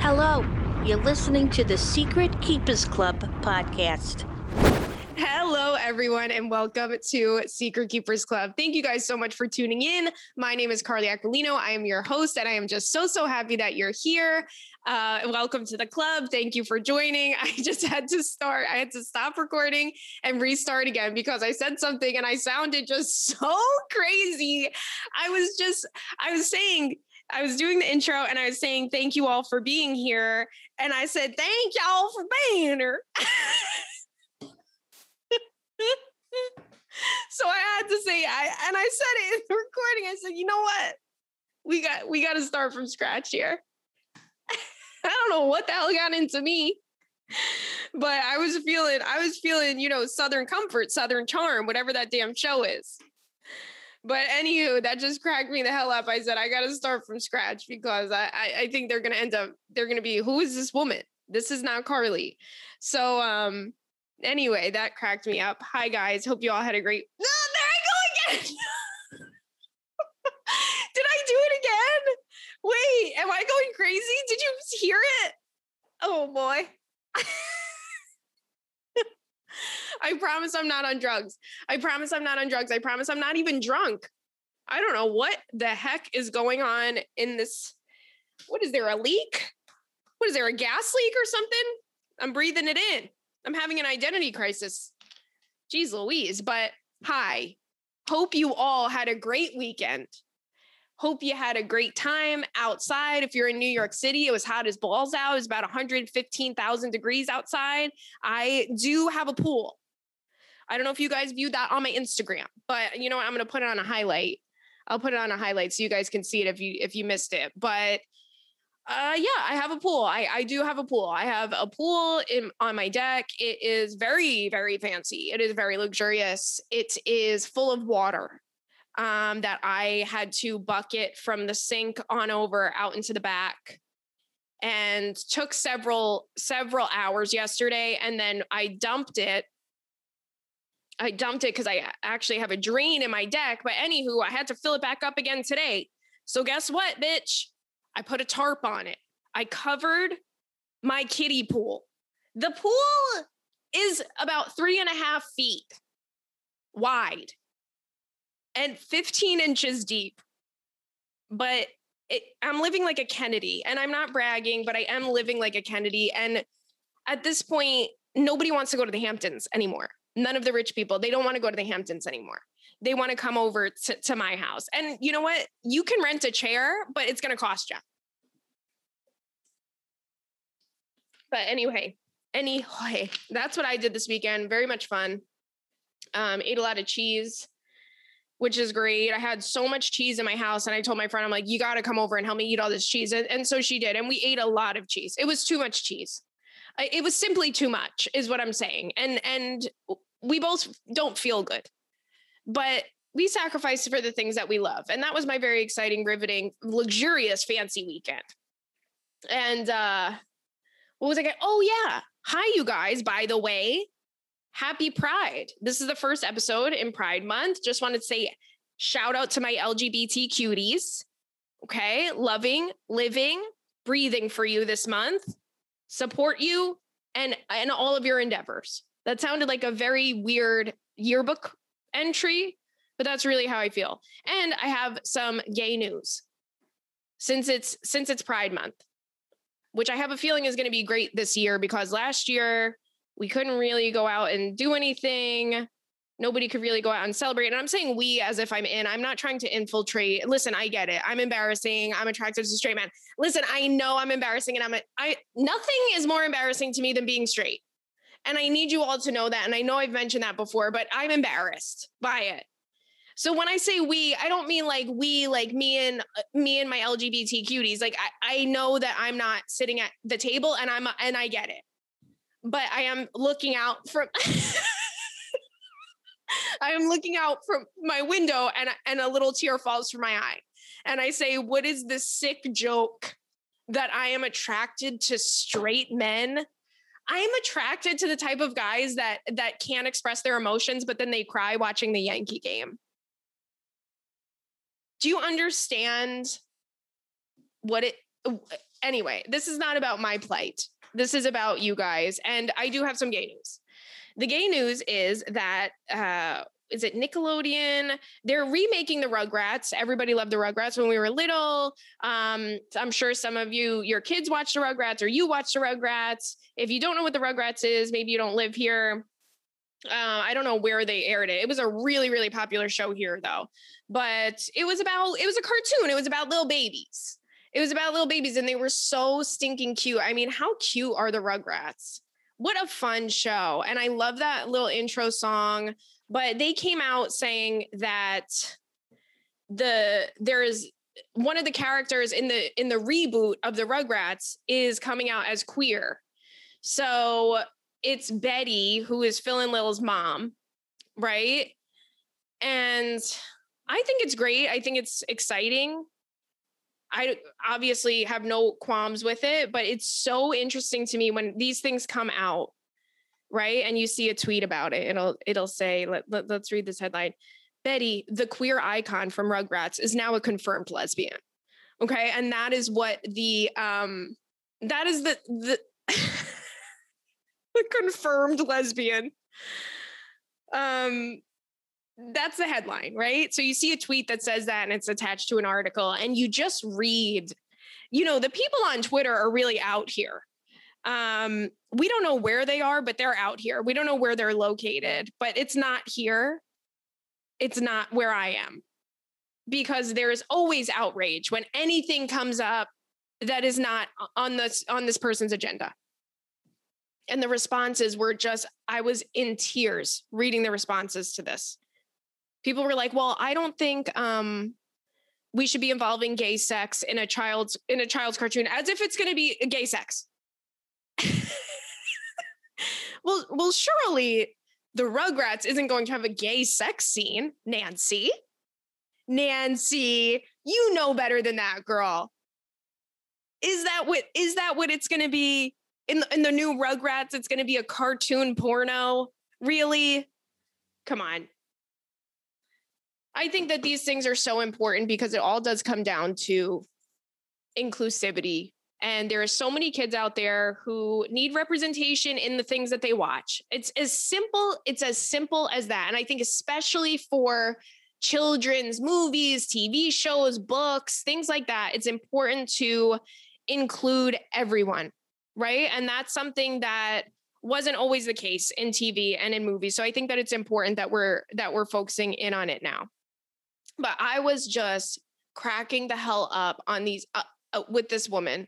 Hello, you're listening to the Secret Keepers Club podcast. Hello, everyone, and welcome to Secret Keepers Club. Thank you guys so much for tuning in. My name is Carly Aquilino. I am your host, and I am just so, so happy that you're here. Uh, welcome to the club. Thank you for joining. I just had to start, I had to stop recording and restart again because I said something and I sounded just so crazy. I was just, I was saying, I was doing the intro and I was saying, thank you all for being here. And I said, thank y'all for being here. so I had to say, I and I said it in the recording. I said, you know what? We got we got to start from scratch here. I don't know what the hell got into me, but I was feeling, I was feeling, you know, Southern comfort, Southern charm, whatever that damn show is. But anywho, that just cracked me the hell up. I said I got to start from scratch because I, I I think they're gonna end up they're gonna be who is this woman? This is not Carly. So um Anyway, that cracked me up. Hi guys, hope you all had a great. No, there I go again. Did I do it again? Wait, am I going crazy? Did you hear it? Oh boy. I promise I'm not on drugs. I promise I'm not on drugs. I promise I'm not even drunk. I don't know what the heck is going on in this. What is there a leak? What is there a gas leak or something? I'm breathing it in. I'm having an identity crisis. Jeez Louise. But hi. Hope you all had a great weekend. Hope you had a great time outside. If you're in New York City, it was hot as balls out. It was about 115,000 degrees outside. I do have a pool. I don't know if you guys viewed that on my Instagram, but you know what? I'm going to put it on a highlight. I'll put it on a highlight so you guys can see it if you if you missed it. But uh, yeah, I have a pool. I, I do have a pool. I have a pool in, on my deck. It is very, very fancy. It is very luxurious. It is full of water um, that I had to bucket from the sink on over out into the back and took several several hours yesterday and then I dumped it I dumped it because I actually have a drain in my deck. But anywho, I had to fill it back up again today. So guess what, bitch? I put a tarp on it. I covered my kiddie pool. The pool is about three and a half feet wide and 15 inches deep. But it, I'm living like a Kennedy, and I'm not bragging, but I am living like a Kennedy. And at this point, nobody wants to go to the Hamptons anymore. None of the rich people, they don't want to go to the Hamptons anymore they want to come over to, to my house. And you know what? You can rent a chair, but it's going to cost you. But anyway, anyway, that's what I did this weekend. Very much fun. Um, ate a lot of cheese, which is great. I had so much cheese in my house, and I told my friend, I'm like, you got to come over and help me eat all this cheese. And, and so she did. And we ate a lot of cheese. It was too much cheese. It was simply too much, is what I'm saying. And and we both don't feel good but we sacrifice for the things that we love. And that was my very exciting, riveting, luxurious, fancy weekend. And uh what was I getting? Oh yeah. Hi, you guys, by the way. Happy Pride. This is the first episode in Pride Month. Just wanted to say shout out to my LGBT cuties. Okay. Loving, living, breathing for you this month. Support you and and all of your endeavors. That sounded like a very weird yearbook entry, but that's really how I feel. And I have some gay news. Since it's since it's Pride month, which I have a feeling is going to be great this year because last year we couldn't really go out and do anything. Nobody could really go out and celebrate. And I'm saying we as if I'm in. I'm not trying to infiltrate. Listen, I get it. I'm embarrassing. I'm attracted to straight men. Listen, I know I'm embarrassing and I'm a, I nothing is more embarrassing to me than being straight. And I need you all to know that. And I know I've mentioned that before, but I'm embarrassed by it. So when I say we, I don't mean like we, like me and uh, me and my LGBT cuties. Like I, I know that I'm not sitting at the table and I'm and I get it. But I am looking out from I am looking out from my window and and a little tear falls from my eye. And I say, what is this sick joke that I am attracted to straight men I am attracted to the type of guys that that can't express their emotions, but then they cry watching the Yankee game. Do you understand what it anyway, this is not about my plight. This is about you guys. And I do have some gay news. The gay news is that uh is it Nickelodeon? They're remaking the Rugrats. Everybody loved the Rugrats when we were little. Um, I'm sure some of you, your kids watched the Rugrats or you watched the Rugrats. If you don't know what the Rugrats is, maybe you don't live here. Uh, I don't know where they aired it. It was a really, really popular show here, though. But it was about, it was a cartoon. It was about little babies. It was about little babies, and they were so stinking cute. I mean, how cute are the Rugrats? What a fun show. And I love that little intro song but they came out saying that the there is one of the characters in the in the reboot of the Rugrats is coming out as queer. So it's Betty who is Phil and Lil's mom, right? And I think it's great. I think it's exciting. I obviously have no qualms with it, but it's so interesting to me when these things come out right? And you see a tweet about it. It'll it'll say, let, let, let's read this headline. Betty, the queer icon from Rugrats, is now a confirmed lesbian. Okay. And that is what the um that is the the, the confirmed lesbian. Um that's the headline, right? So you see a tweet that says that and it's attached to an article, and you just read, you know, the people on Twitter are really out here um, we don't know where they are, but they're out here. We don't know where they're located, but it's not here. It's not where I am because there is always outrage when anything comes up that is not on this on this person's agenda. And the responses were just I was in tears reading the responses to this. People were like, "Well, I don't think um we should be involving gay sex in a child's in a child's cartoon as if it's going to be gay sex." well, well, surely the Rugrats isn't going to have a gay sex scene, Nancy. Nancy, you know better than that, girl. Is that what is that what it's going to be in the, in the new Rugrats? It's going to be a cartoon porno. Really? Come on. I think that these things are so important because it all does come down to inclusivity and there are so many kids out there who need representation in the things that they watch. It's as simple, it's as simple as that. And I think especially for children's movies, TV shows, books, things like that, it's important to include everyone, right? And that's something that wasn't always the case in TV and in movies. So I think that it's important that we're that we're focusing in on it now. But I was just cracking the hell up on these uh, uh, with this woman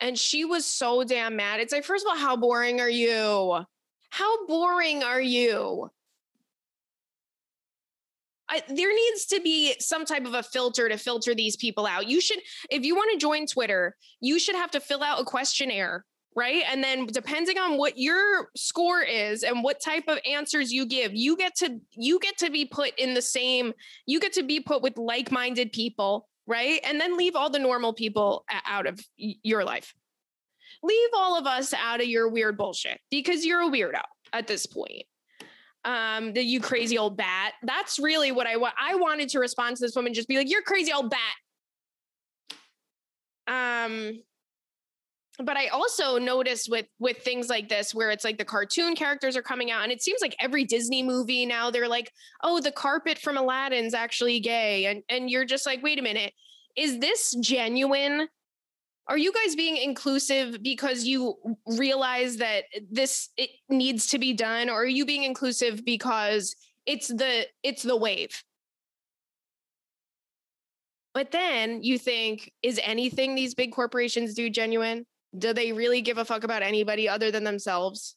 and she was so damn mad. It's like, first of all, how boring are you? How boring are you? I, there needs to be some type of a filter to filter these people out. You should, if you want to join Twitter, you should have to fill out a questionnaire, right? And then depending on what your score is and what type of answers you give, you get to you get to be put in the same. You get to be put with like-minded people right? And then leave all the normal people out of your life. Leave all of us out of your weird bullshit because you're a weirdo at this point. Um, the you crazy old bat. That's really what I want. I wanted to respond to this woman, just be like, "You're crazy old bat." Um, but I also noticed with with things like this where it's like the cartoon characters are coming out and it seems like every Disney movie now they're like, "Oh, the carpet from Aladdin's actually gay." And and you're just like, "Wait a minute. Is this genuine? Are you guys being inclusive because you realize that this it needs to be done or are you being inclusive because it's the it's the wave?" But then you think, is anything these big corporations do genuine? Do they really give a fuck about anybody other than themselves?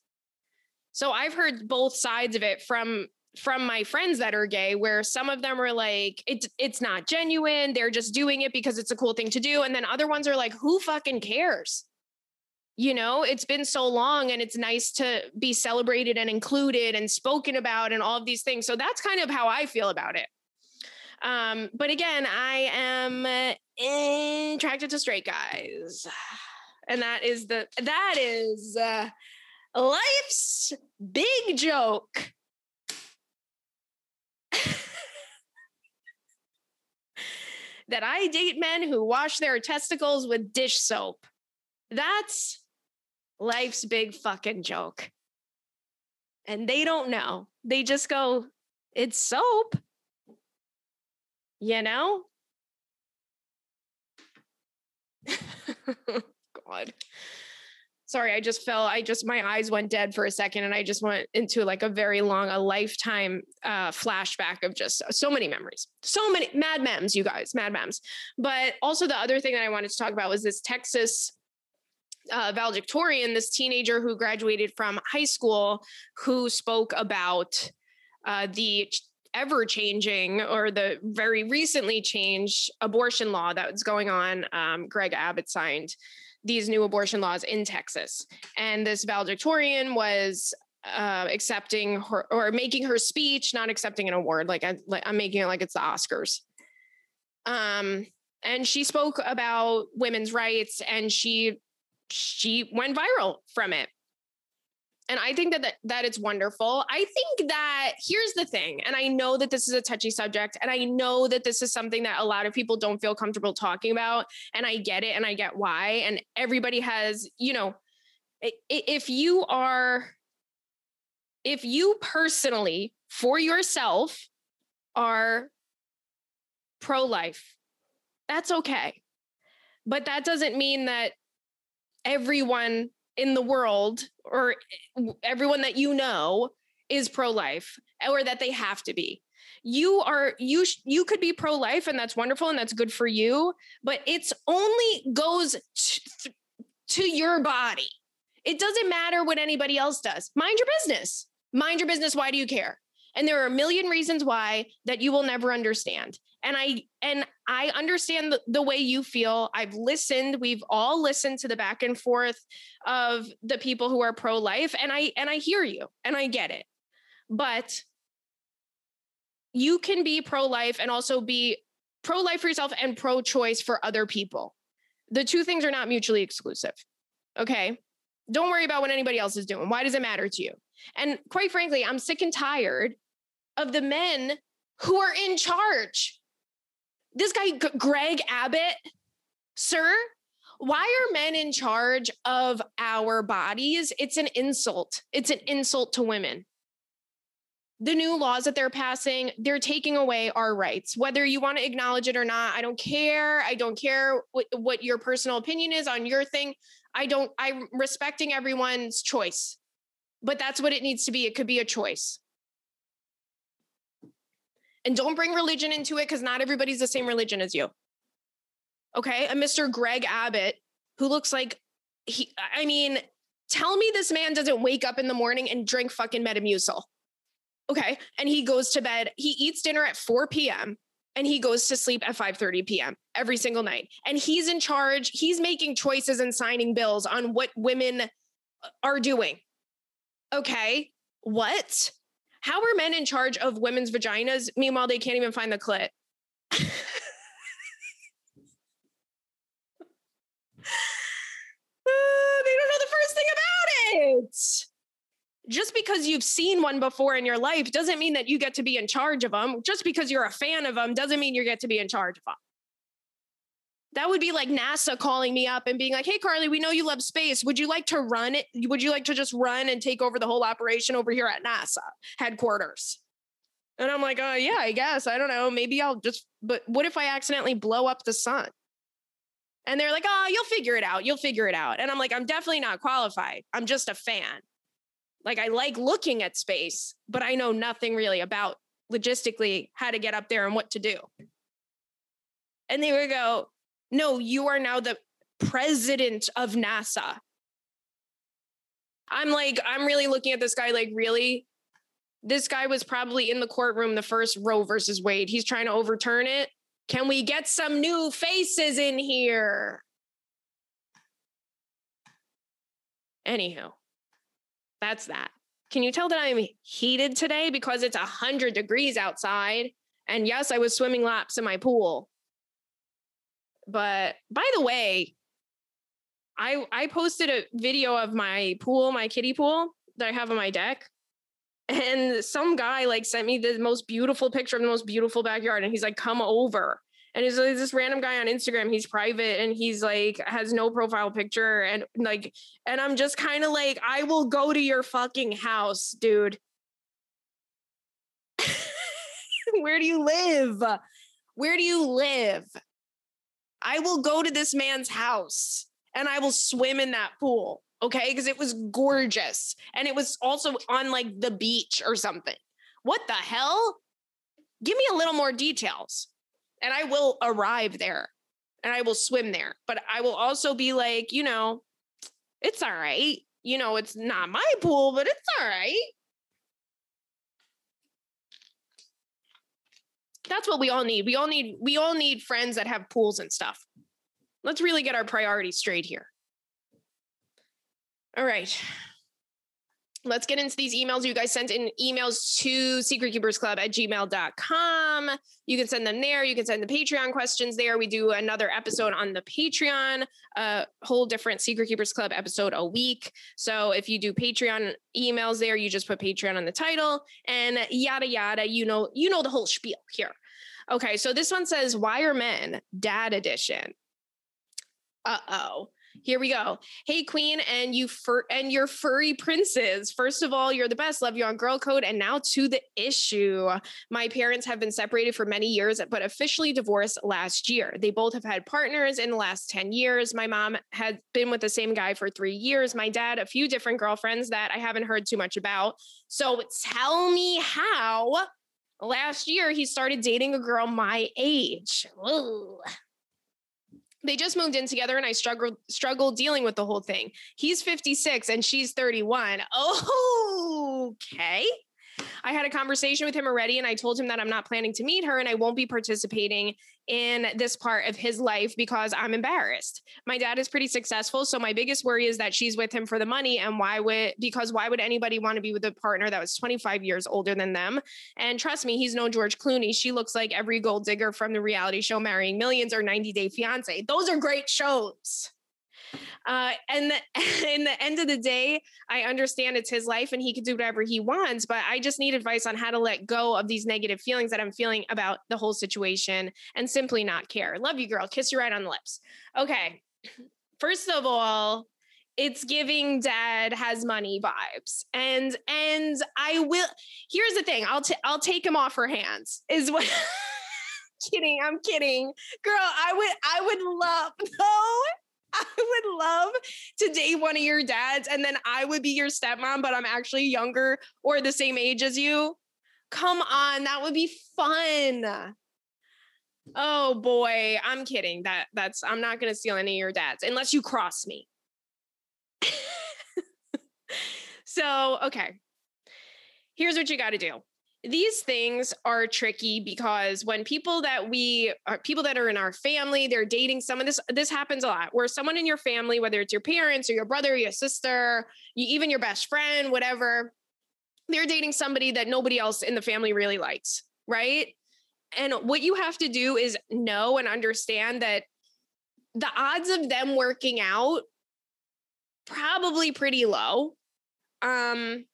So I've heard both sides of it from from my friends that are gay where some of them are like it's it's not genuine they're just doing it because it's a cool thing to do and then other ones are like who fucking cares? You know it's been so long and it's nice to be celebrated and included and spoken about and all of these things. So that's kind of how i feel about it. Um but again i am uh, attracted to straight guys and that is the that is uh, life's big joke. that I date men who wash their testicles with dish soap. That's life's big fucking joke. And they don't know. They just go, it's soap. You know? God. Sorry, I just fell. I just, my eyes went dead for a second and I just went into like a very long, a lifetime uh, flashback of just so many memories. So many mad memes, you guys, mad memes. But also, the other thing that I wanted to talk about was this Texas uh, valedictorian, this teenager who graduated from high school, who spoke about uh, the ever changing or the very recently changed abortion law that was going on. Um, Greg Abbott signed these new abortion laws in Texas. And this valedictorian was uh, accepting her or making her speech, not accepting an award. Like, I, I'm making it like it's the Oscars. Um, and she spoke about women's rights and she she went viral from it and i think that, that that it's wonderful. I think that here's the thing and i know that this is a touchy subject and i know that this is something that a lot of people don't feel comfortable talking about and i get it and i get why and everybody has you know if you are if you personally for yourself are pro life that's okay. But that doesn't mean that everyone in the world or everyone that you know is pro life or that they have to be. You are you you could be pro life and that's wonderful and that's good for you but it's only goes t- to your body. It doesn't matter what anybody else does. Mind your business. Mind your business. Why do you care? And there are a million reasons why that you will never understand and i and i understand the, the, way you feel. I've listened. We've all listened to the back and forth of the people who are pro-life and i and i hear you and i get it. But you can be pro-life and also be pro-life for yourself and pro-choice for other people. The two things are not mutually exclusive okay? Don't worry about what anybody else is doing. Why does it matter to you? And quite frankly i'm sick and tired of the men who are in charge this guy, G- Greg Abbott, sir, why are men in charge of our bodies? It's an insult. It's an insult to women. The new laws that they're passing, they're taking away our rights. Whether you want to acknowledge it or not, I don't care. I don't care what, what your personal opinion is on your thing. I don't, I'm respecting everyone's choice, but that's what it needs to be. It could be a choice. And don't bring religion into it because not everybody's the same religion as you. Okay. A Mr. Greg Abbott, who looks like he, I mean, tell me this man doesn't wake up in the morning and drink fucking Metamucil. Okay. And he goes to bed, he eats dinner at 4 p.m. and he goes to sleep at 5:30 p.m. every single night. And he's in charge, he's making choices and signing bills on what women uh, are doing. Okay. What? How are men in charge of women's vaginas? Meanwhile, they can't even find the clit. uh, they don't know the first thing about it. Just because you've seen one before in your life doesn't mean that you get to be in charge of them. Just because you're a fan of them doesn't mean you get to be in charge of them. That would be like NASA calling me up and being like, "Hey, Carly, we know you love space. Would you like to run it? Would you like to just run and take over the whole operation over here at NASA headquarters?" And I'm like, "Oh, yeah, I guess. I don't know. Maybe I'll just. But what if I accidentally blow up the sun?" And they're like, "Oh, you'll figure it out. You'll figure it out." And I'm like, "I'm definitely not qualified. I'm just a fan. Like, I like looking at space, but I know nothing really about logistically how to get up there and what to do." And they would go, no, you are now the president of NASA. I'm like, I'm really looking at this guy like, really? This guy was probably in the courtroom the first Roe versus Wade. He's trying to overturn it. Can we get some new faces in here? Anywho, that's that. Can you tell that I'm heated today because it's 100 degrees outside? And yes, I was swimming laps in my pool. But by the way, I I posted a video of my pool, my kiddie pool that I have on my deck. And some guy like sent me the most beautiful picture of the most beautiful backyard. And he's like, come over. and he's like this random guy on Instagram. He's private and he's like has no profile picture and like and I'm just kind of like I will go to your fucking house, dude. Where do you live? Where do you live? I will go to this man's house and I will swim in that pool, okay? Because it was gorgeous and it was also on like the beach or something. What the hell? Give me a little more details and I will arrive there and I will swim there. But I will also be like, you know, it's all right. You know, it's not my pool, but it's all right. That's what we all need. We all need we all need friends that have pools and stuff. Let's really get our priorities straight here. All right let's get into these emails. You guys sent in emails to secretkeepersclub at gmail.com. You can send them there. You can send the Patreon questions there. We do another episode on the Patreon, a whole different Secret Keepers Club episode a week. So if you do Patreon emails there, you just put Patreon on the title and yada yada. You know, you know the whole spiel here. Okay, so this one says, Why are men dad edition? Uh oh. Here we go. Hey, Queen, and you fur and your furry princes. First of all, you're the best. Love you on Girl Code. And now to the issue. My parents have been separated for many years, but officially divorced last year. They both have had partners in the last 10 years. My mom had been with the same guy for three years. My dad, a few different girlfriends that I haven't heard too much about. So tell me how last year he started dating a girl my age. They just moved in together and I struggled struggled dealing with the whole thing. He's 56 and she's 31. Oh, okay. I had a conversation with him already and I told him that I'm not planning to meet her and I won't be participating in this part of his life because I'm embarrassed. My dad is pretty successful, so my biggest worry is that she's with him for the money and why would because why would anybody want to be with a partner that was 25 years older than them? And trust me, he's no George Clooney. She looks like every gold digger from the reality show Marrying Millions or 90 Day Fiance. Those are great shows. Uh, and the, in the end of the day, I understand it's his life and he can do whatever he wants, but I just need advice on how to let go of these negative feelings that I'm feeling about the whole situation and simply not care. Love you, girl. Kiss you right on the lips. Okay. First of all, it's giving dad has money vibes and and i will here's the thing i'll t- i'll take him off her hands is what kidding i'm kidding girl i would i would love no I would love to date one of your dads and then I would be your stepmom, but I'm actually younger or the same age as you. Come on, that would be fun. Oh boy, I'm kidding. That that's I'm not going to steal any of your dads unless you cross me. so, okay. Here's what you got to do these things are tricky because when people that we are uh, people that are in our family they're dating some of this this happens a lot where someone in your family whether it's your parents or your brother your sister you, even your best friend whatever they're dating somebody that nobody else in the family really likes right? And what you have to do is know and understand that the odds of them working out probably pretty low um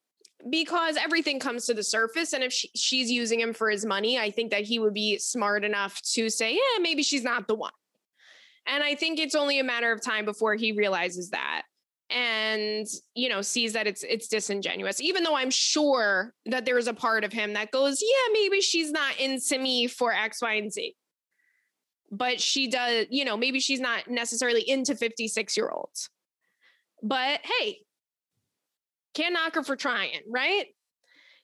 because everything comes to the surface. And if she, she's using him for his money, I think that he would be smart enough to say, yeah, maybe she's not the one. And I think it's only a matter of time before he realizes that and you know sees that it's it's disingenuous even though i'm sure that there's a part of him that goes yeah maybe she's not into me for x y and z but she does you know maybe she's not necessarily into 56 year olds but hey can't knock her for trying, right?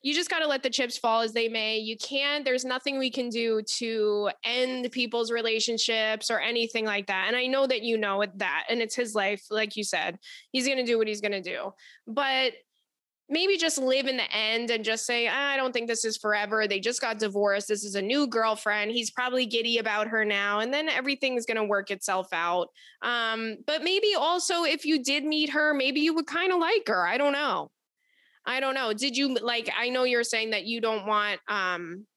You just got to let the chips fall as they may. You can't, there's nothing we can do to end people's relationships or anything like that. And I know that you know that, and it's his life. Like you said, he's going to do what he's going to do. But maybe just live in the end and just say, I don't think this is forever. They just got divorced. This is a new girlfriend. He's probably giddy about her now. And then everything's going to work itself out. Um, but maybe also, if you did meet her, maybe you would kind of like her. I don't know. I don't know. Did you like, I know you're saying that you don't want, um,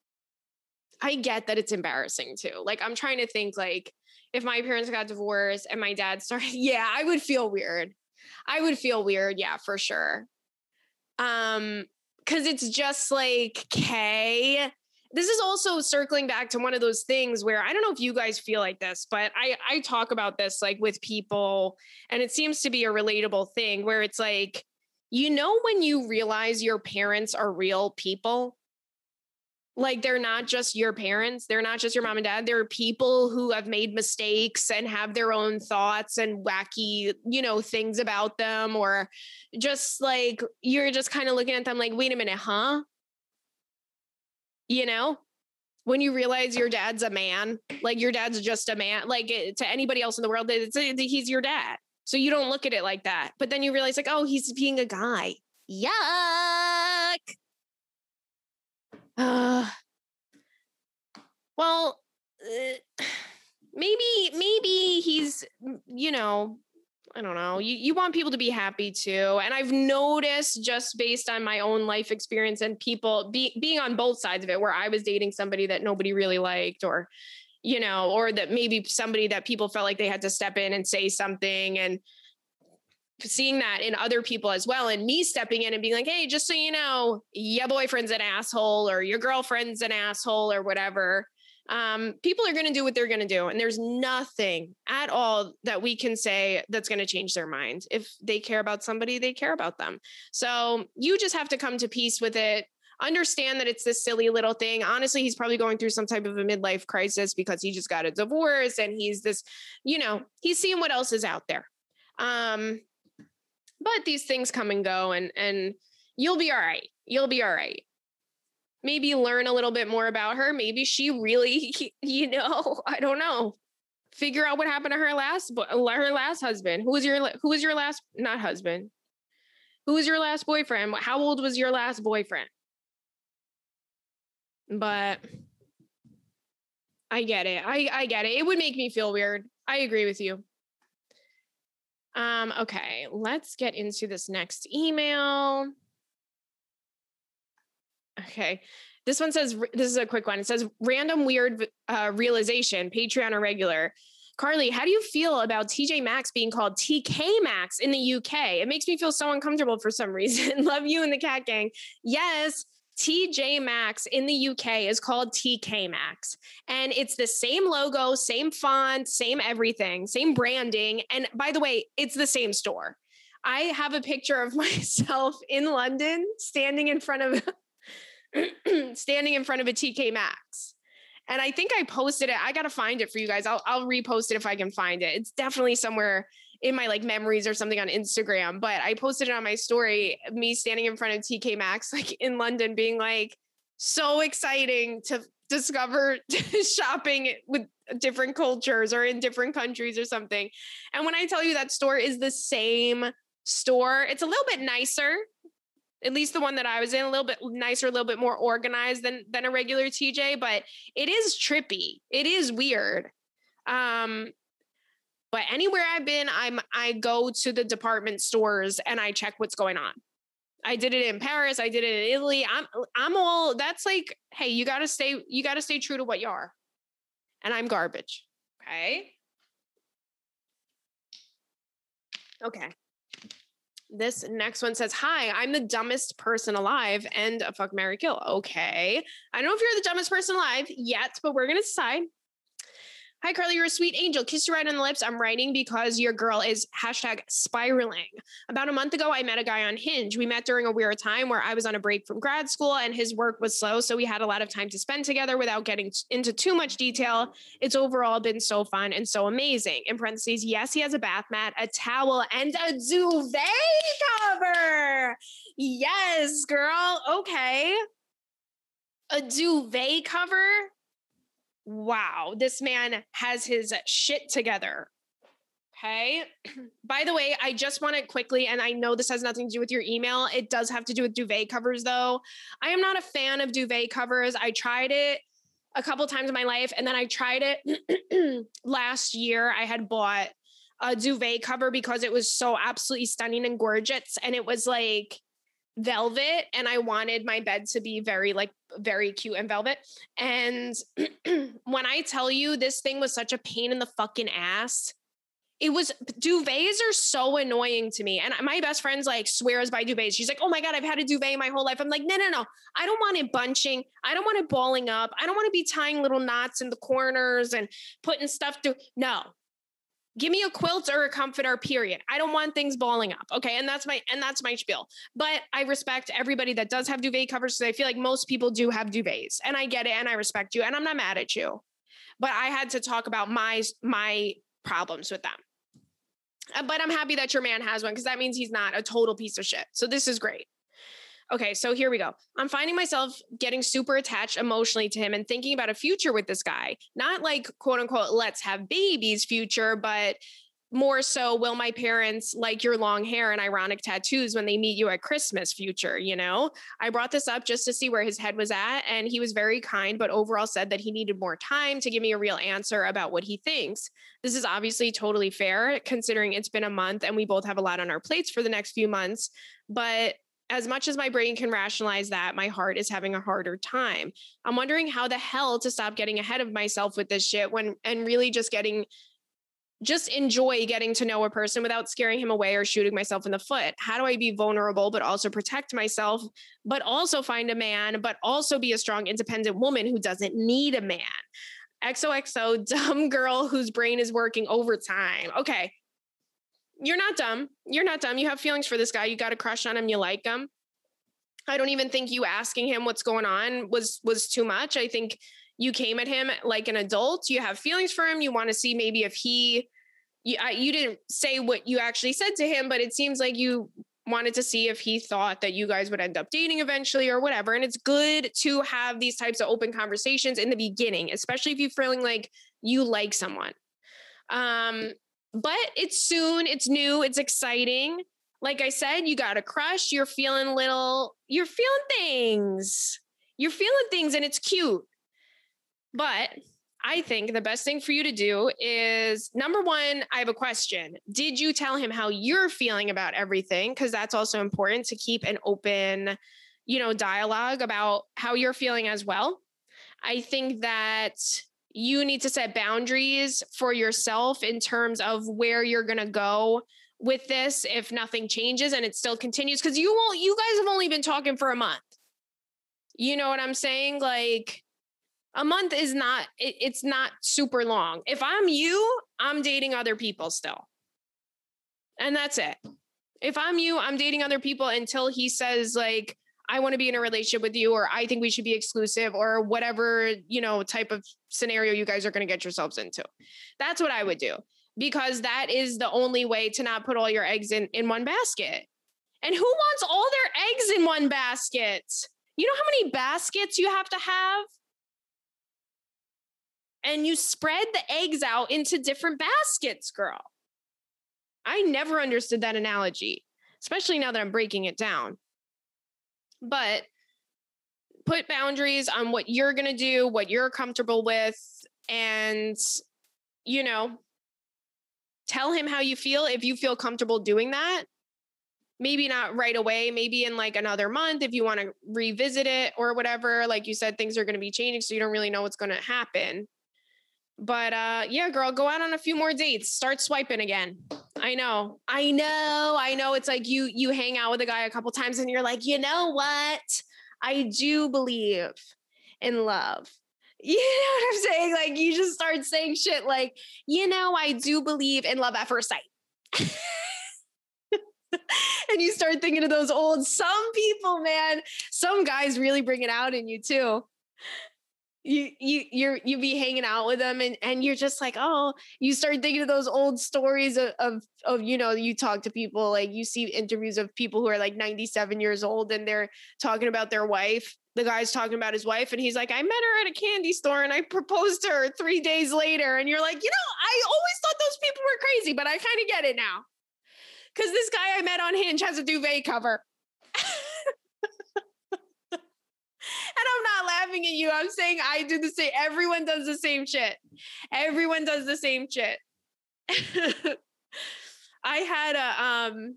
I get that it's embarrassing too. Like, I'm trying to think, like, if my parents got divorced and my dad started, yeah, I would feel weird. I would feel weird. Yeah, for sure. Um, because it's just like, K. this is also circling back to one of those things where I don't know if you guys feel like this, but I I talk about this like with people and it seems to be a relatable thing where it's like you know when you realize your parents are real people like they're not just your parents they're not just your mom and dad they're people who have made mistakes and have their own thoughts and wacky you know things about them or just like you're just kind of looking at them like wait a minute huh? You know? When you realize your dad's a man like your dad's just a man like to anybody else in the world it's, it, he's your dad. So you don't look at it like that but then you realize like oh he's being a guy. Yuck uh, well, uh, maybe maybe he's you know I don't know. You you want people to be happy too. And I've noticed just based on my own life experience and people be, being on both sides of it where I was dating somebody that nobody really liked or you know, or that maybe somebody that people felt like they had to step in and say something and seeing that in other people as well and me stepping in and being like hey just so you know your boyfriend's an asshole or your girlfriend's an asshole or whatever um, people are going to do what they're going to do and there's nothing at all that we can say that's going to change their mind if they care about somebody they care about them so you just have to come to peace with it understand that it's this silly little thing. Honestly, he's probably going through some type of a midlife crisis because he just got a divorce and he's this, you know, he's seeing what else is out there. Um, but these things come and go and and you'll be all right. You'll be all right. Maybe learn a little bit more about her. Maybe she really you know i don't know. Figure out what happened to her last her last husband. Who was your who was your last not husband. Who was your last boyfriend? How old was your last boyfriend? But i get it. I i get it. It would make me feel weird. I agree with you um, okay, let's get into this next email. Okay. This one says, this is a quick one. It says, random weird uh, realization, Patreon or regular. Carly, how do you feel about TJ Maxx being called TK Maxx in the UK? It makes me feel so uncomfortable for some reason. Love you and the cat gang. Yes, TJ Maxx in the UK is called TK Maxx. And it's the same logo, same font, same everything, same branding. And by the way, it's the same store. I have a picture of myself in London standing in front of standing in front of a TK Maxx. And I think I posted it. I got to find it for you guys. I'll, I'll repost it if I can find it. It's definitely somewhere in my like memories or something on Instagram, but I posted it on my story, me standing in front of TK Maxx, like in London, being like, so exciting to discover shopping with different cultures or in different countries or something. And when I tell you that store is the same store, it's a little bit nicer. At least the one that I was in, a little bit nicer, a little bit more organized than than a regular TJ, but it is trippy. It is weird. Um, but anywhere I've been, I'm I go to the department stores and I check what's going on. I did it in Paris, I did it in Italy. I'm I'm all that's like, hey, you got to stay you got to stay true to what you are. And I'm garbage. Okay? Okay. This next one says, Hi, I'm the dumbest person alive and a fuck Marry Kill. Okay. I don't know if you're the dumbest person alive yet, but we're gonna decide. Hi, Carly, you're a sweet angel. Kiss you right on the lips. I'm writing because your girl is hashtag spiraling. About a month ago, I met a guy on Hinge. We met during a weird time where I was on a break from grad school and his work was slow. So we had a lot of time to spend together without getting into too much detail. It's overall been so fun and so amazing. In parentheses, yes, he has a bath mat, a towel, and a duvet cover. Yes, girl. Okay. A duvet cover wow, this man has his shit together. Okay. By the way, I just want to quickly, and I know this has nothing to do with your email. It does have to do with duvet covers, though. I am not a fan of duvet covers. I tried it a couple times in my life, and then I tried it last year. I had bought a duvet cover because it was so absolutely stunning and gorgeous. And it was like, velvet and I wanted my bed to be very like very cute and velvet. And when I tell you this thing was such a pain in the fucking ass, it was duvets are so annoying to me. And my best friend's like swears by duvets. She's like, oh my God, I've had a duvet my whole life. I'm like, no, no, no. I don't want it bunching. I don't want it balling up. I don't want to be tying little knots in the corners and putting stuff through. No. Give me a quilt or a comforter, period. I don't want things balling up. Okay. And that's my and that's my spiel. But I respect everybody that does have duvet covers because I feel like most people do have duvets. And I get it and I respect you and I'm not mad at you. But I had to talk about my my problems with them. Uh, but I'm happy that your man has one because that means he's not a total piece of shit. So this is great. Okay, so here we go. I'm finding myself getting super attached emotionally to him and thinking about a future with this guy. Not like quote unquote, let's have babies future, but more so will my parents like your long hair and ironic tattoos when they meet you at christmas future you know i brought this up just to see where his head was at and he was very kind but overall said that he needed more time to give me a real answer about what he thinks this is obviously totally fair considering it's been a month and we both have a lot on our plates for the next few months but as much as my brain can rationalize that, my heart is having a harder time. I'm wondering how the hell to stop getting ahead of myself with this shit when and really just getting just enjoy getting to know a person without scaring him away or shooting myself in the foot? How do I be vulnerable, but also protect myself, but also find a man, but also be a strong, independent woman who doesn't need a man? XOXO, dumb girl whose brain is working overtime. Okay. You're not dumb. You're not dumb. You have feelings for this guy. You got a crush on him. You like him. I don't even think you asking him what's going on was was too much. I think you came at him like an adult. You have feelings for him. You want to see maybe if he, you, I, you didn't say what you actually said to him, but it seems like you wanted to see if he thought that you guys would end up dating eventually or whatever. And it's good to have these types of open conversations in the beginning, especially if you're feeling like you like someone. Um, but it's soon, it's new, it's exciting. Like I said, you got a crush, you're feeling little, you're feeling things. You're feeling things and it's cute. But I think the best thing for you to do is number one, I have a question. Did you tell him how you're feeling about everything? Because that's also important to keep an open, you know, dialogue about how you're feeling as well. I think that you need to set boundaries for yourself in terms of where you're going to go with this if nothing changes and it still continues because you won't you guys have only been talking for a month. You know what i'm saying? Like a month is not it, it's not super long. If i'm you i'm dating other people still. And that's it. If i'm you i'm dating other people until he says like i want to be in a relationship with you or i think we should be exclusive or whatever you know type of scenario you guys are going to get yourselves into that's what i would do because that is the only way to not put all your eggs in in one basket and who wants all their eggs in one basket you know how many baskets you have to have and you spread the eggs out into different baskets, girl. I never understood that analogy, especially now that I'm breaking it down. But put boundaries on what you're going to do, what you're comfortable with, and, you know, tell him how you feel if you feel comfortable doing that. Maybe not right away, maybe in like another month if you want to revisit it or whatever. Like you said, things are going to be changing, so you don't really know what's going to happen. But uh yeah, girl, go out on a few more dates. Start swiping again. I know. I know. I know it's like you you hang out with a guy a couple times and you're like, "You know what? I do believe in love." You know what I'm saying? Like you just start saying shit like, "You know, I do believe in love at first sight." and you start thinking of those old some people, man. Some guys really bring it out in you too you you you're you be hanging out with them and and you're just like oh you start thinking of those old stories of, of of you know you talk to people like you see interviews of people who are like 97 years old and they're talking about their wife the guy's talking about his wife and he's like i met her at a candy store and i proposed to her three days later and you're like you know i always thought those people were crazy but i kind of get it now. Because this guy i met on hinge has a duvet cover and I'm not laughing at you. I'm saying I do the same. Everyone does the same shit. Everyone does the same shit. I had a um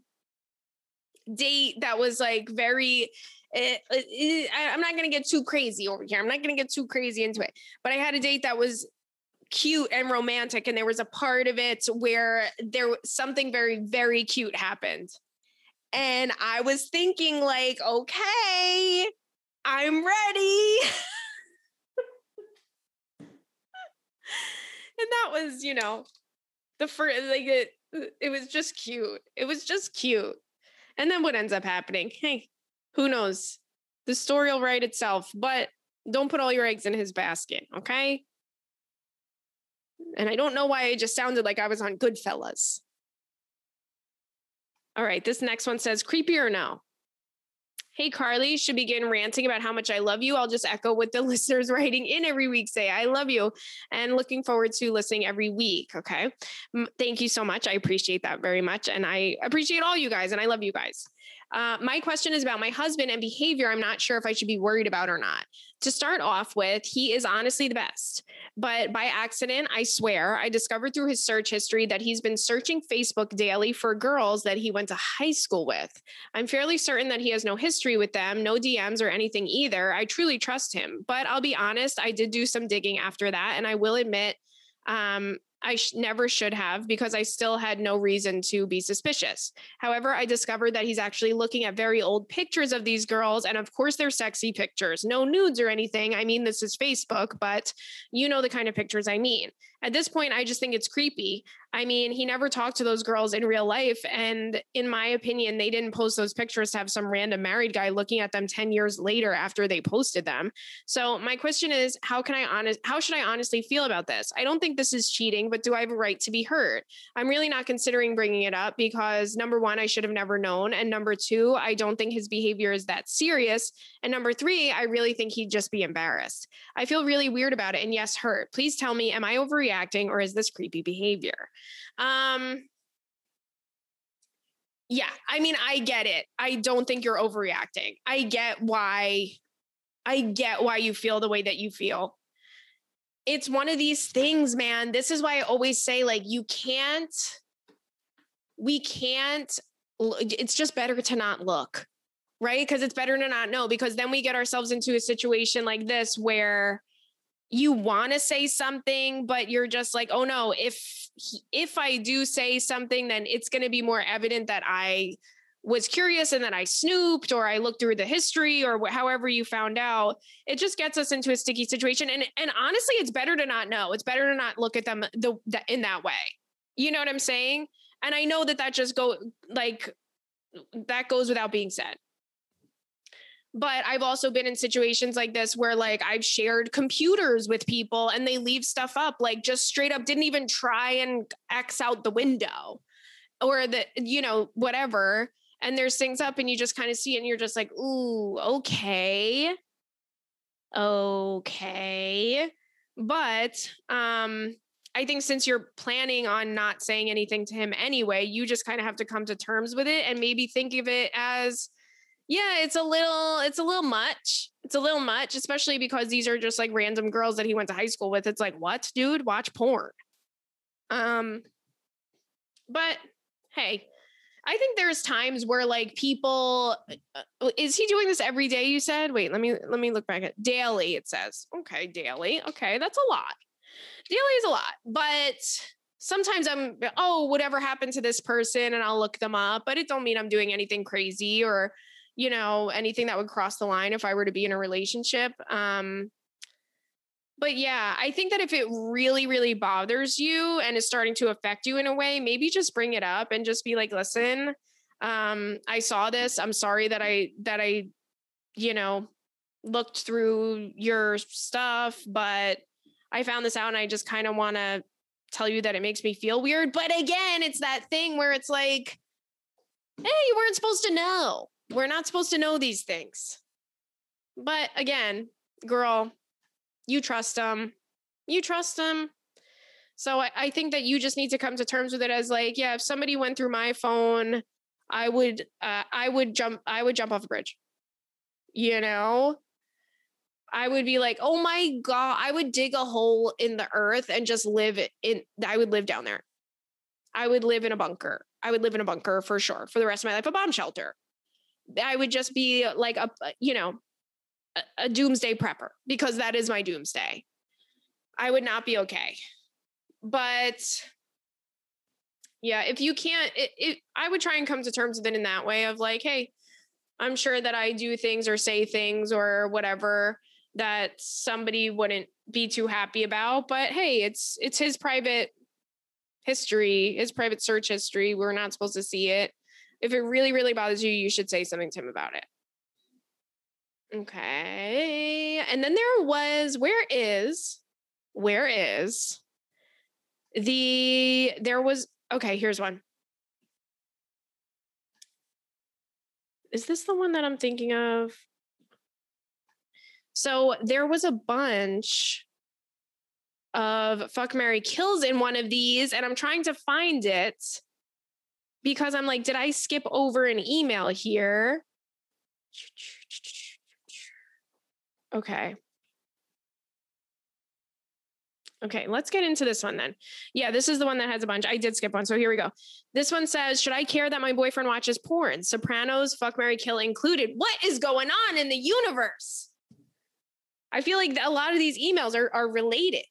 date that was like very it, it, it, I'm not to get too crazy over here. I'm not to get too crazy into it. But I had a date that was cute and romantic and there was a part of it where there was something very very cute happened and i was thinking like okay i'm ready. And that was you know the first like it it was just cute. It was just cute. And then what ends up happening? Hey who knows? The story will write itself but don't put all your eggs in his basket okay? And I don't know why it just sounded like I was on Goodfellas. All right, this next one says creepy or no? Hey, Carly, should begin ranting about how much I love you. I'll just echo what the listeners writing in every week say. I love you and looking forward to listening every week. Okay. Thank you so much. I appreciate that very much. And I appreciate all you guys and I love you guys. Uh, my question is about my husband and behavior. I'm not sure if I should be worried about or not. To start off with, he is honestly the best. But by accident, I swear, I discovered through his search history that he's been searching Facebook daily for girls that he went to high school with. I'm fairly certain that he has no history with them, no DMs or anything either. I truly trust him. But I'll be honest, I did do some digging after that. And I will admit, um, I sh- never should have because I still had no reason to be suspicious. However, I discovered that he's actually looking at very old pictures of these girls. And of course, they're sexy pictures, no nudes or anything. I mean, this is Facebook, but you know the kind of pictures I mean. At this point, I just think it's creepy. I mean, he never talked to those girls in real life. And in my opinion, they didn't post those pictures to have some random married guy looking at them 10 years later after they posted them. So my question is, how can I honest how should I honestly feel about this? I don't think this is cheating, but do I have a right to be hurt? I'm really not considering bringing it up because number one, I should have never known. And number two, I don't think his behavior is that serious. And number three, I really think he'd just be embarrassed. I feel really weird about it. And yes, hurt. Please tell me, am I overreacting or is this creepy behavior? Um, yeah, I mean, I get it. I don't think you're overreacting. I get why, I get why you feel the way that you feel. It's one of these things, man. This is why I always say, like, you can't, we can't, it's just better to not look, right? Because it's better to not know, because then we get ourselves into a situation like this where you want to say something, but you're just like, oh no, if if I do say something, then it's going to be more evident that I was curious and that I snooped or I looked through the history or wh- however you found out. It just gets us into a sticky situation. And and honestly, it's better to not know. It's better to not look at them the, the in that way. You know what I'm saying? And I know that that just go like that goes without being said but I've also been in situations like this where like I've shared computers with people and they leave stuff up, like just straight up didn't even try and X out the window or the, you know, whatever. And there's things up and you just kind of see it and you're just like, ooh, okay. Okay. But um I think since you're planning on not saying anything to him anyway, you just kind of have to come to terms with it and maybe think of it as yeah, it's a little it's a little much. It's a little much, especially because these are just like random girls that he went to high school with. It's like, what, dude? Watch porn. Um but hey, I think there's times where like people uh, uh, is he doing this every day you said? Wait, let me let me look back at daily it says. Okay, daily. Okay, that's a lot. Daily is a lot, but sometimes I'm oh, whatever happened to this person and I'll look them up, but it don't mean I'm doing anything crazy or you know, anything that would cross the line if I were to be in a relationship. Um, but yeah, I think that if it really, really bothers you and is starting to affect you in a way, maybe just bring it up and just be like, listen, um, I saw this. I'm sorry that I, that I, you know, looked through your stuff, but I found this out and I just kind of want to tell you that it makes me feel weird. But again, it's that thing where it's like, hey, you weren't supposed to know. We're not supposed to know these things. But again, girl, you trust them. You trust them. So I, I, think that you just need to come to terms with it as like, yeah, if somebody went through my phone, I would, uh, I would jump, I would jump off a bridge. You know, I would be like, oh my god, I would dig a hole in the earth and just live in. I would live down there. I would live in a bunker. I would live in a bunker for sure for the rest of my life, a bomb shelter. I would just be uh, like a, uh, you know, a, a doomsday prepper because that is my doomsday. I would not be okay. but yeah, if you can't, it, it, I would try and come to terms with it in that way of like, hey, I'm sure that I do things or say things or whatever that somebody wouldn't be too happy about. But hey, it's it's his private history, his private search history. We're not supposed to see it. If it really, really bothers you, you should say something to him about it. Okay. And then there was, where is, where is the, there was, okay, here's one. Is this the one that I'm thinking of? So there was a bunch of fuck Marry kills in one of these, and I'm trying to find it because I'm like, did I skip over an email here? Okay. Okay, let's get into this one then. Yeah, this is the one that has a bunch. I did skip one, so here we go. This one says, "Should I care that my boyfriend watches porn? Sopranos, fuck Marry Kill included. What is going on in the universe?" I feel like a lot of these emails are are related.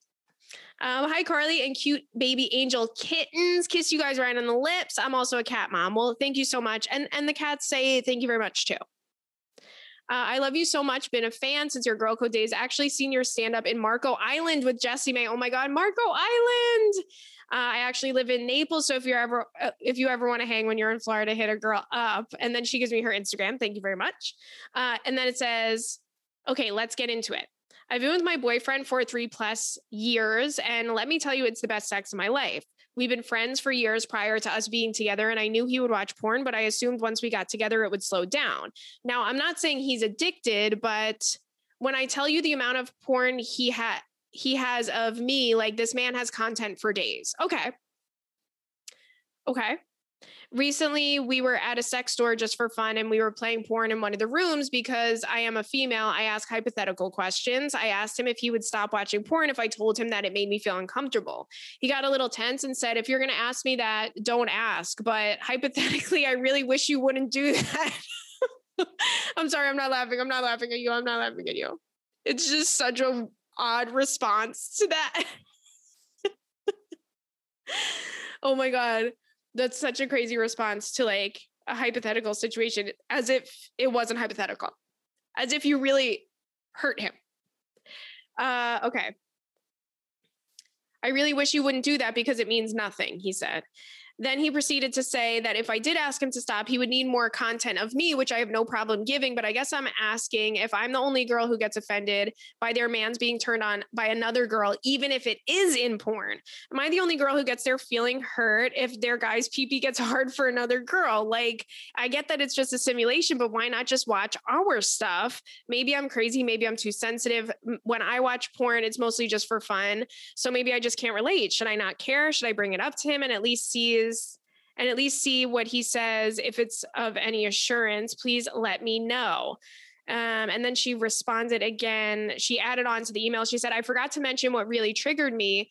Um, hi, Carly and cute baby angel kittens. Kiss you guys right on the lips. I'm also a cat mom. Well, thank you so much. And and the cats say thank you very much too. Uh, I love you so much. Been a fan since your girl code days. Actually, seen your stand up in Marco Island with Jessimae. Oh my God, Marco Island. Uh, I actually live in Naples, so if you're ever uh, if you ever want to hang when you're in Florida, hit a girl up. And then she gives me her Instagram. Thank you very much. Uh, and then it says, "Okay, let's get into it." I've been with my boyfriend for three plus years, and let me tell you, it's the best sex of my life. We've been friends for years prior to us being together, and I knew he would watch porn, but I assumed once we got together, it would slow down. Now, I'm not saying he's addicted, but when I tell you the amount of porn he had, he has of me, like this man has content for days. Okay. Okay recently we were at a sex store just for fun and we were playing porn in one of the rooms because I am a female. I ask hypothetical questions. I asked him if he would stop watching porn if I told him that it made me feel uncomfortable. He got a little tense and said, If you're going to ask me that, don't ask. But hypothetically, I really wish you wouldn't do that. I'm sorry, I'm not laughing. I'm not laughing at you. I'm not laughing at you. It's just such a odd response to that. oh my god that's such a crazy response to like a hypothetical situation as if it wasn't hypothetical as if you really hurt him. Uh okay. I really wish you wouldn't do that because it means nothing he said then he proceeded to say that if I did ask him to stop, he would need more content of me, which I have no problem giving. But I guess I'm asking if I'm the only girl who gets offended by their man's being turned on by another girl, even if it is in porn. Am I the only girl who gets their feeling hurt if their guy's pee gets hard for another girl? Like, I get that it's just a simulation, but why not just watch our stuff? Maybe I'm crazy. Maybe I'm too sensitive. When I watch porn, it's mostly just for fun. So maybe I just can't relate. Should I not care? Should I bring it up to him and at least see is and at least see what he says. If it's of any assurance, please let me know. Um, and then she responded again. She added on to the email. She said, I forgot to mention what really triggered me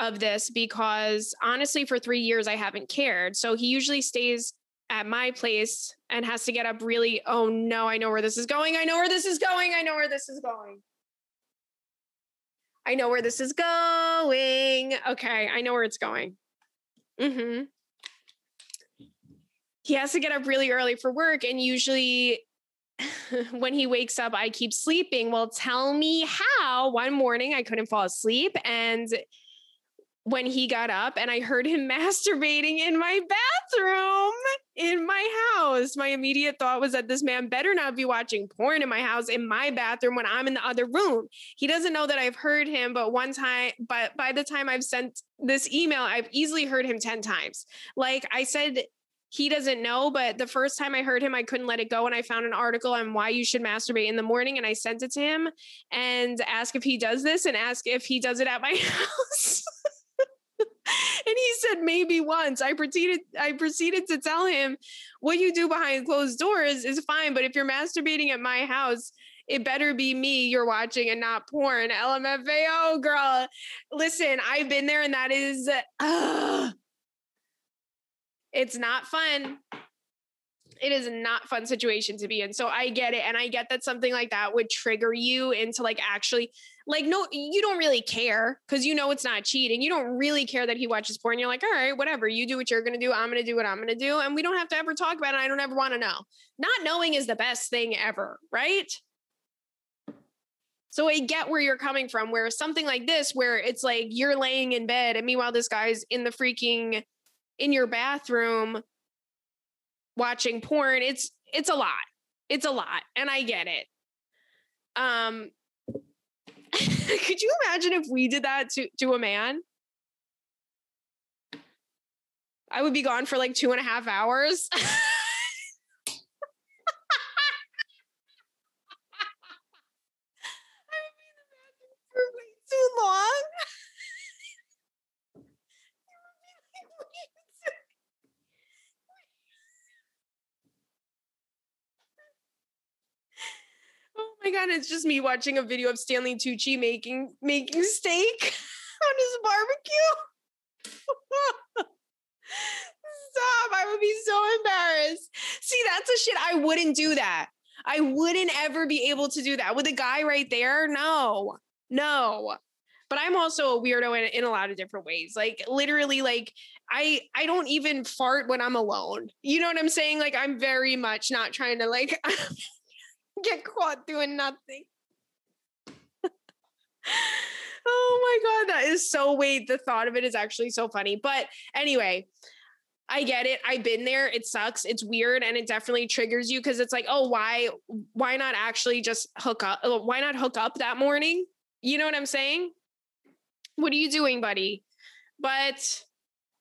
of this because honestly, for three years, I haven't cared. So he usually stays at my place and has to get up really, oh no, I know where this is going. I know where this is going. I know where this is going. I know where this is going. Okay, I know where it's going. Mm-hmm. He has to get up really early for work, and usually when he wakes up, I keep sleeping. Well, tell me how. One morning I couldn't fall asleep, and when he got up and I heard him masturbating in my bathroom in my house. My immediate thought was that this man better not be watching porn in my house in my bathroom when I'm in the other room. He doesn't know that I've heard him, but one time, but by the time I've sent this email, I've easily heard him 10 times. Like I said, he doesn't know, but the first time I heard him, I couldn't let it go. And I found an article on why you should masturbate in the morning. And I sent it to him and ask if he does this and ask if he does it at my house. He said maybe once. I proceeded I proceeded to tell him what you do behind closed doors is fine, but if you're masturbating at my house, it better be me you're watching and not porn. LMFAO girl. Listen, I've been there and that is uh, it's not fun. It is not fun situation to be in. So I get it. And I get that something like that would trigger you into like actually like no, you don't really care because you know it's not cheating. You don't really care that he watches porn. You're like, all right, whatever. You do what you're gonna do. I'm gonna do what I'm gonna do. And we don't have to ever talk about it. I don't ever want to know. Not knowing is the best thing ever, right? So I get where you're coming from, where something like this, where it's like you're laying in bed, and meanwhile, this guy's in the freaking in your bathroom watching porn it's it's a lot. It's a lot and i get it. Um could you imagine if we did that to to a man? I would be gone for like two and a half hours. Too long my god, it's just me watching a video of Stanley Tucci making making steak on his barbecue. Stop, I would be so embarrassed. See, that's a shit I wouldn't do that. I wouldn't ever be able to do that with a guy right there. No. No. But I'm also a weirdo in, in a lot of different ways. Like literally like I I don't even fart when I'm alone. You know what I'm saying? Like I'm very much not trying to like get caught doing nothing. oh my god, that is so wait, the thought of it is actually so funny. But anyway, I get it. I've been there. It sucks. It's weird and it definitely triggers you because it's like, "Oh, why why not actually just hook up? Uh, why not hook up that morning?" You know what I'm saying? What are you doing, buddy? But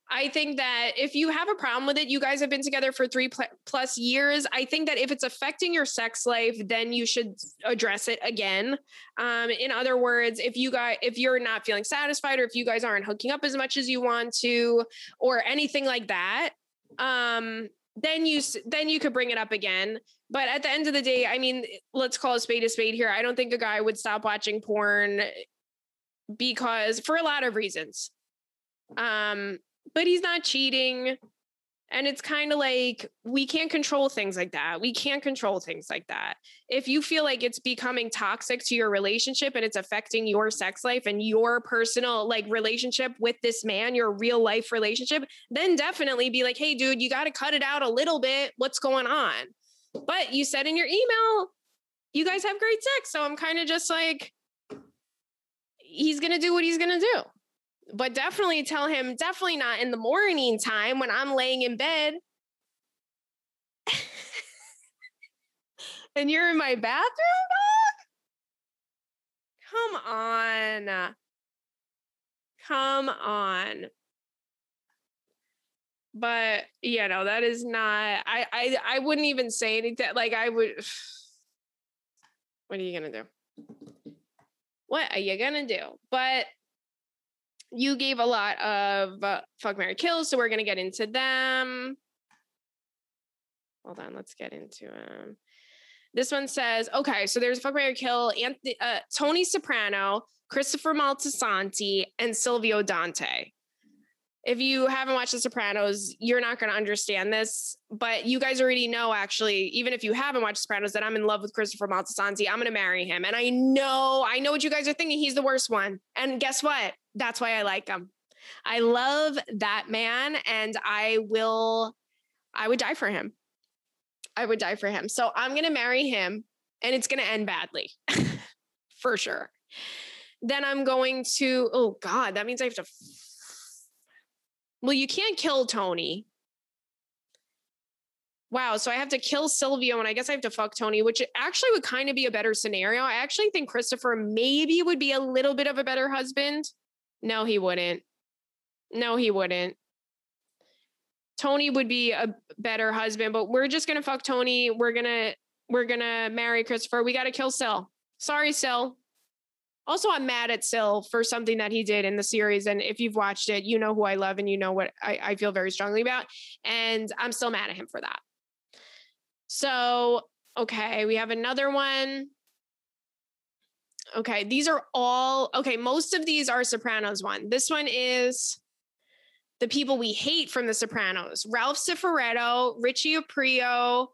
I think that if you have a problem with it, you guys have been together for three pl- plus years. I think that if it's affecting your sex life, then you should address it again. Um, in other words, if you guys, if you're not feeling satisfied, or if you guys aren't hooking up as much as you want to, or anything like that, um, then you then you could bring it up again. But at the end of the day, I mean, let's call a spade a spade here. I don't think a guy would stop watching porn because for a lot of reasons. Um, but he's not cheating. And it's kind of like we can't control things like that. We can't control things like that. If you feel like it's becoming toxic to your relationship and it's affecting your sex life and your personal like relationship with this man, your real life relationship, then definitely be like, "Hey dude, you got to cut it out a little bit. What's going on?" But you said in your email, you guys have great sex, so I'm kind of just like he's going to do what he's going to do but definitely tell him definitely not in the morning time when I'm laying in bed. and you're in my bathroom, dog? Come on. Come on. But you know, that is not I I I wouldn't even say anything like I would what are you gonna do? What are you gonna do? But you gave a lot of uh, fuck Marry kills, so we're gonna get into them. Hold on, let's get into them. This one says, okay, so there's fuck Mary kill Anthony, uh, Tony Soprano, Christopher Moltisanti, and Silvio Dante. If you haven't watched The Sopranos, you're not going to understand this. But you guys already know, actually, even if you haven't watched Sopranos, that I'm in love with Christopher Moltisanti. I'm going to marry him, and I know, I know what you guys are thinking. He's the worst one, and guess what? That's why I like him. I love that man and I will, I would die for him. I would die for him. So I'm going to marry him and it's going to end badly for sure. Then I'm going to, oh God, that means I have to. Well, you can't kill Tony. Wow. So I have to kill Silvio and I guess I have to fuck Tony, which actually would kind of be a better scenario. I actually think Christopher maybe would be a little bit of a better husband. No, he wouldn't. No, he wouldn't. Tony would be a better husband, but we're just gonna fuck Tony. We're gonna we're gonna marry Christopher. We gotta kill Sil. Sorry, Sil. Also, I'm mad at Sil for something that he did in the series. And if you've watched it, you know who I love and you know what I, I feel very strongly about. And I'm still mad at him for that. So, okay, we have another one. Okay, these are all okay. Most of these are Sopranos one. This one is the people we hate from The Sopranos: Ralph Cifaretto, Richie Aprio,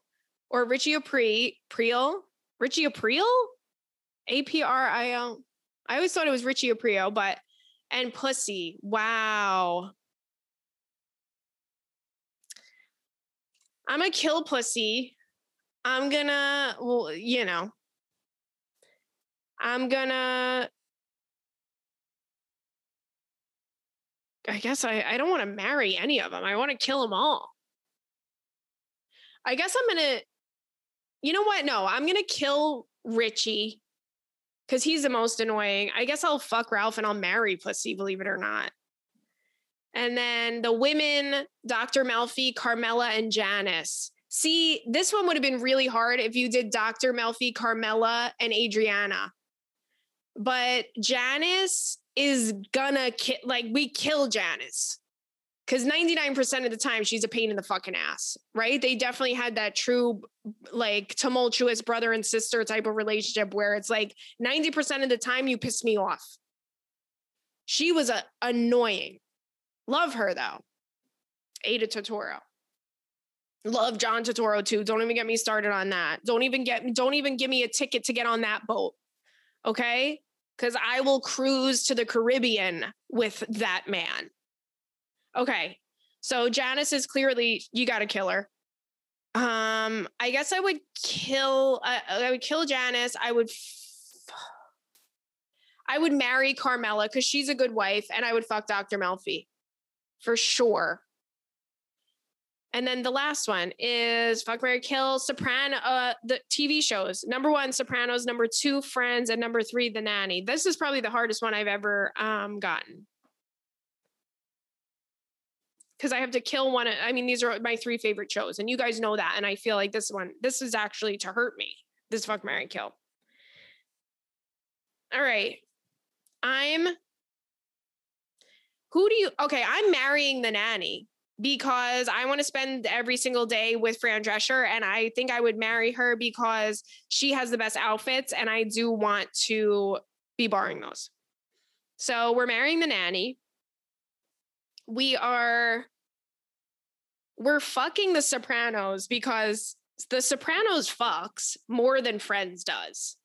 or Richie Aprile, Priel, Richie Aprile, A P R I L. I always thought it was Richie Aprio, but and Pussy. Wow. I'm gonna kill Pussy. I'm gonna, well, you know, I'm gonna. I guess I, I don't want to marry any of them. I want to kill them all. I guess I'm gonna. You know what? No, I'm gonna kill Richie because he's the most annoying. I guess I'll fuck Ralph and I'll marry Pussy, believe it or not. And then the women, Dr. Melfi, Carmela, and Janice. See, this one would have been really hard if you did Dr. Melfi, Carmela, and Adriana. But Janice is gonna ki- like we kill Janice because 99% of the time she's a pain in the fucking ass, right? They definitely had that true, like, tumultuous brother and sister type of relationship where it's like 90% of the time you piss me off. She was a, annoying. Love her though. Aida Turturro. Love John Turturro too. Don't even get me started on that. Don't even get don't even give me a ticket to get on that boat. Okay? Cuz I will cruise to the Caribbean with that man. Okay. So Janice is clearly you got to kill her. Um I guess I would kill uh, I would kill Janice. I would f- I would marry Carmela cuz she's a good wife and I would fuck Dr. Melfi. For sure. And then the last one is Fuck Marry Kill Soprano uh the TV shows. Number 1 Sopranos, number 2 Friends and number 3 The Nanny. This is probably the hardest one I've ever um gotten. Cuz I have to kill one I mean these are my three favorite shows and you guys know that and I feel like this one this is actually to hurt me. This Fuck Marry Kill. All right. I'm who do you okay, I'm marrying the nanny because I want to spend every single day with Fran Drescher. And I think I would marry her because she has the best outfits and I do want to be borrowing those. So we're marrying the nanny. We are we're fucking the Sopranos because the Sopranos fucks more than Friends does.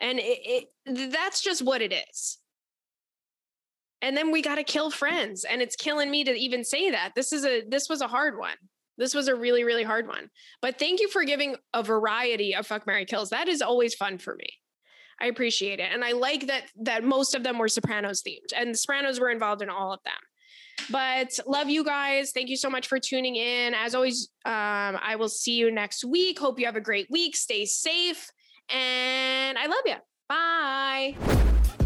And it, it that's just what it is and then we got to kill friends and it's killing me to even say that. This is a this was a hard one. This was a really really hard one. But thank you for giving a variety of fuck marry kills. That is always fun for me. I appreciate it. And i like that that most of them were sopranos themed and the sopranos were involved in all of them. But love you guys. Thank you so much for tuning in. As always um, i will see you next week. Hope you have a great week. Stay safe. And i love you bye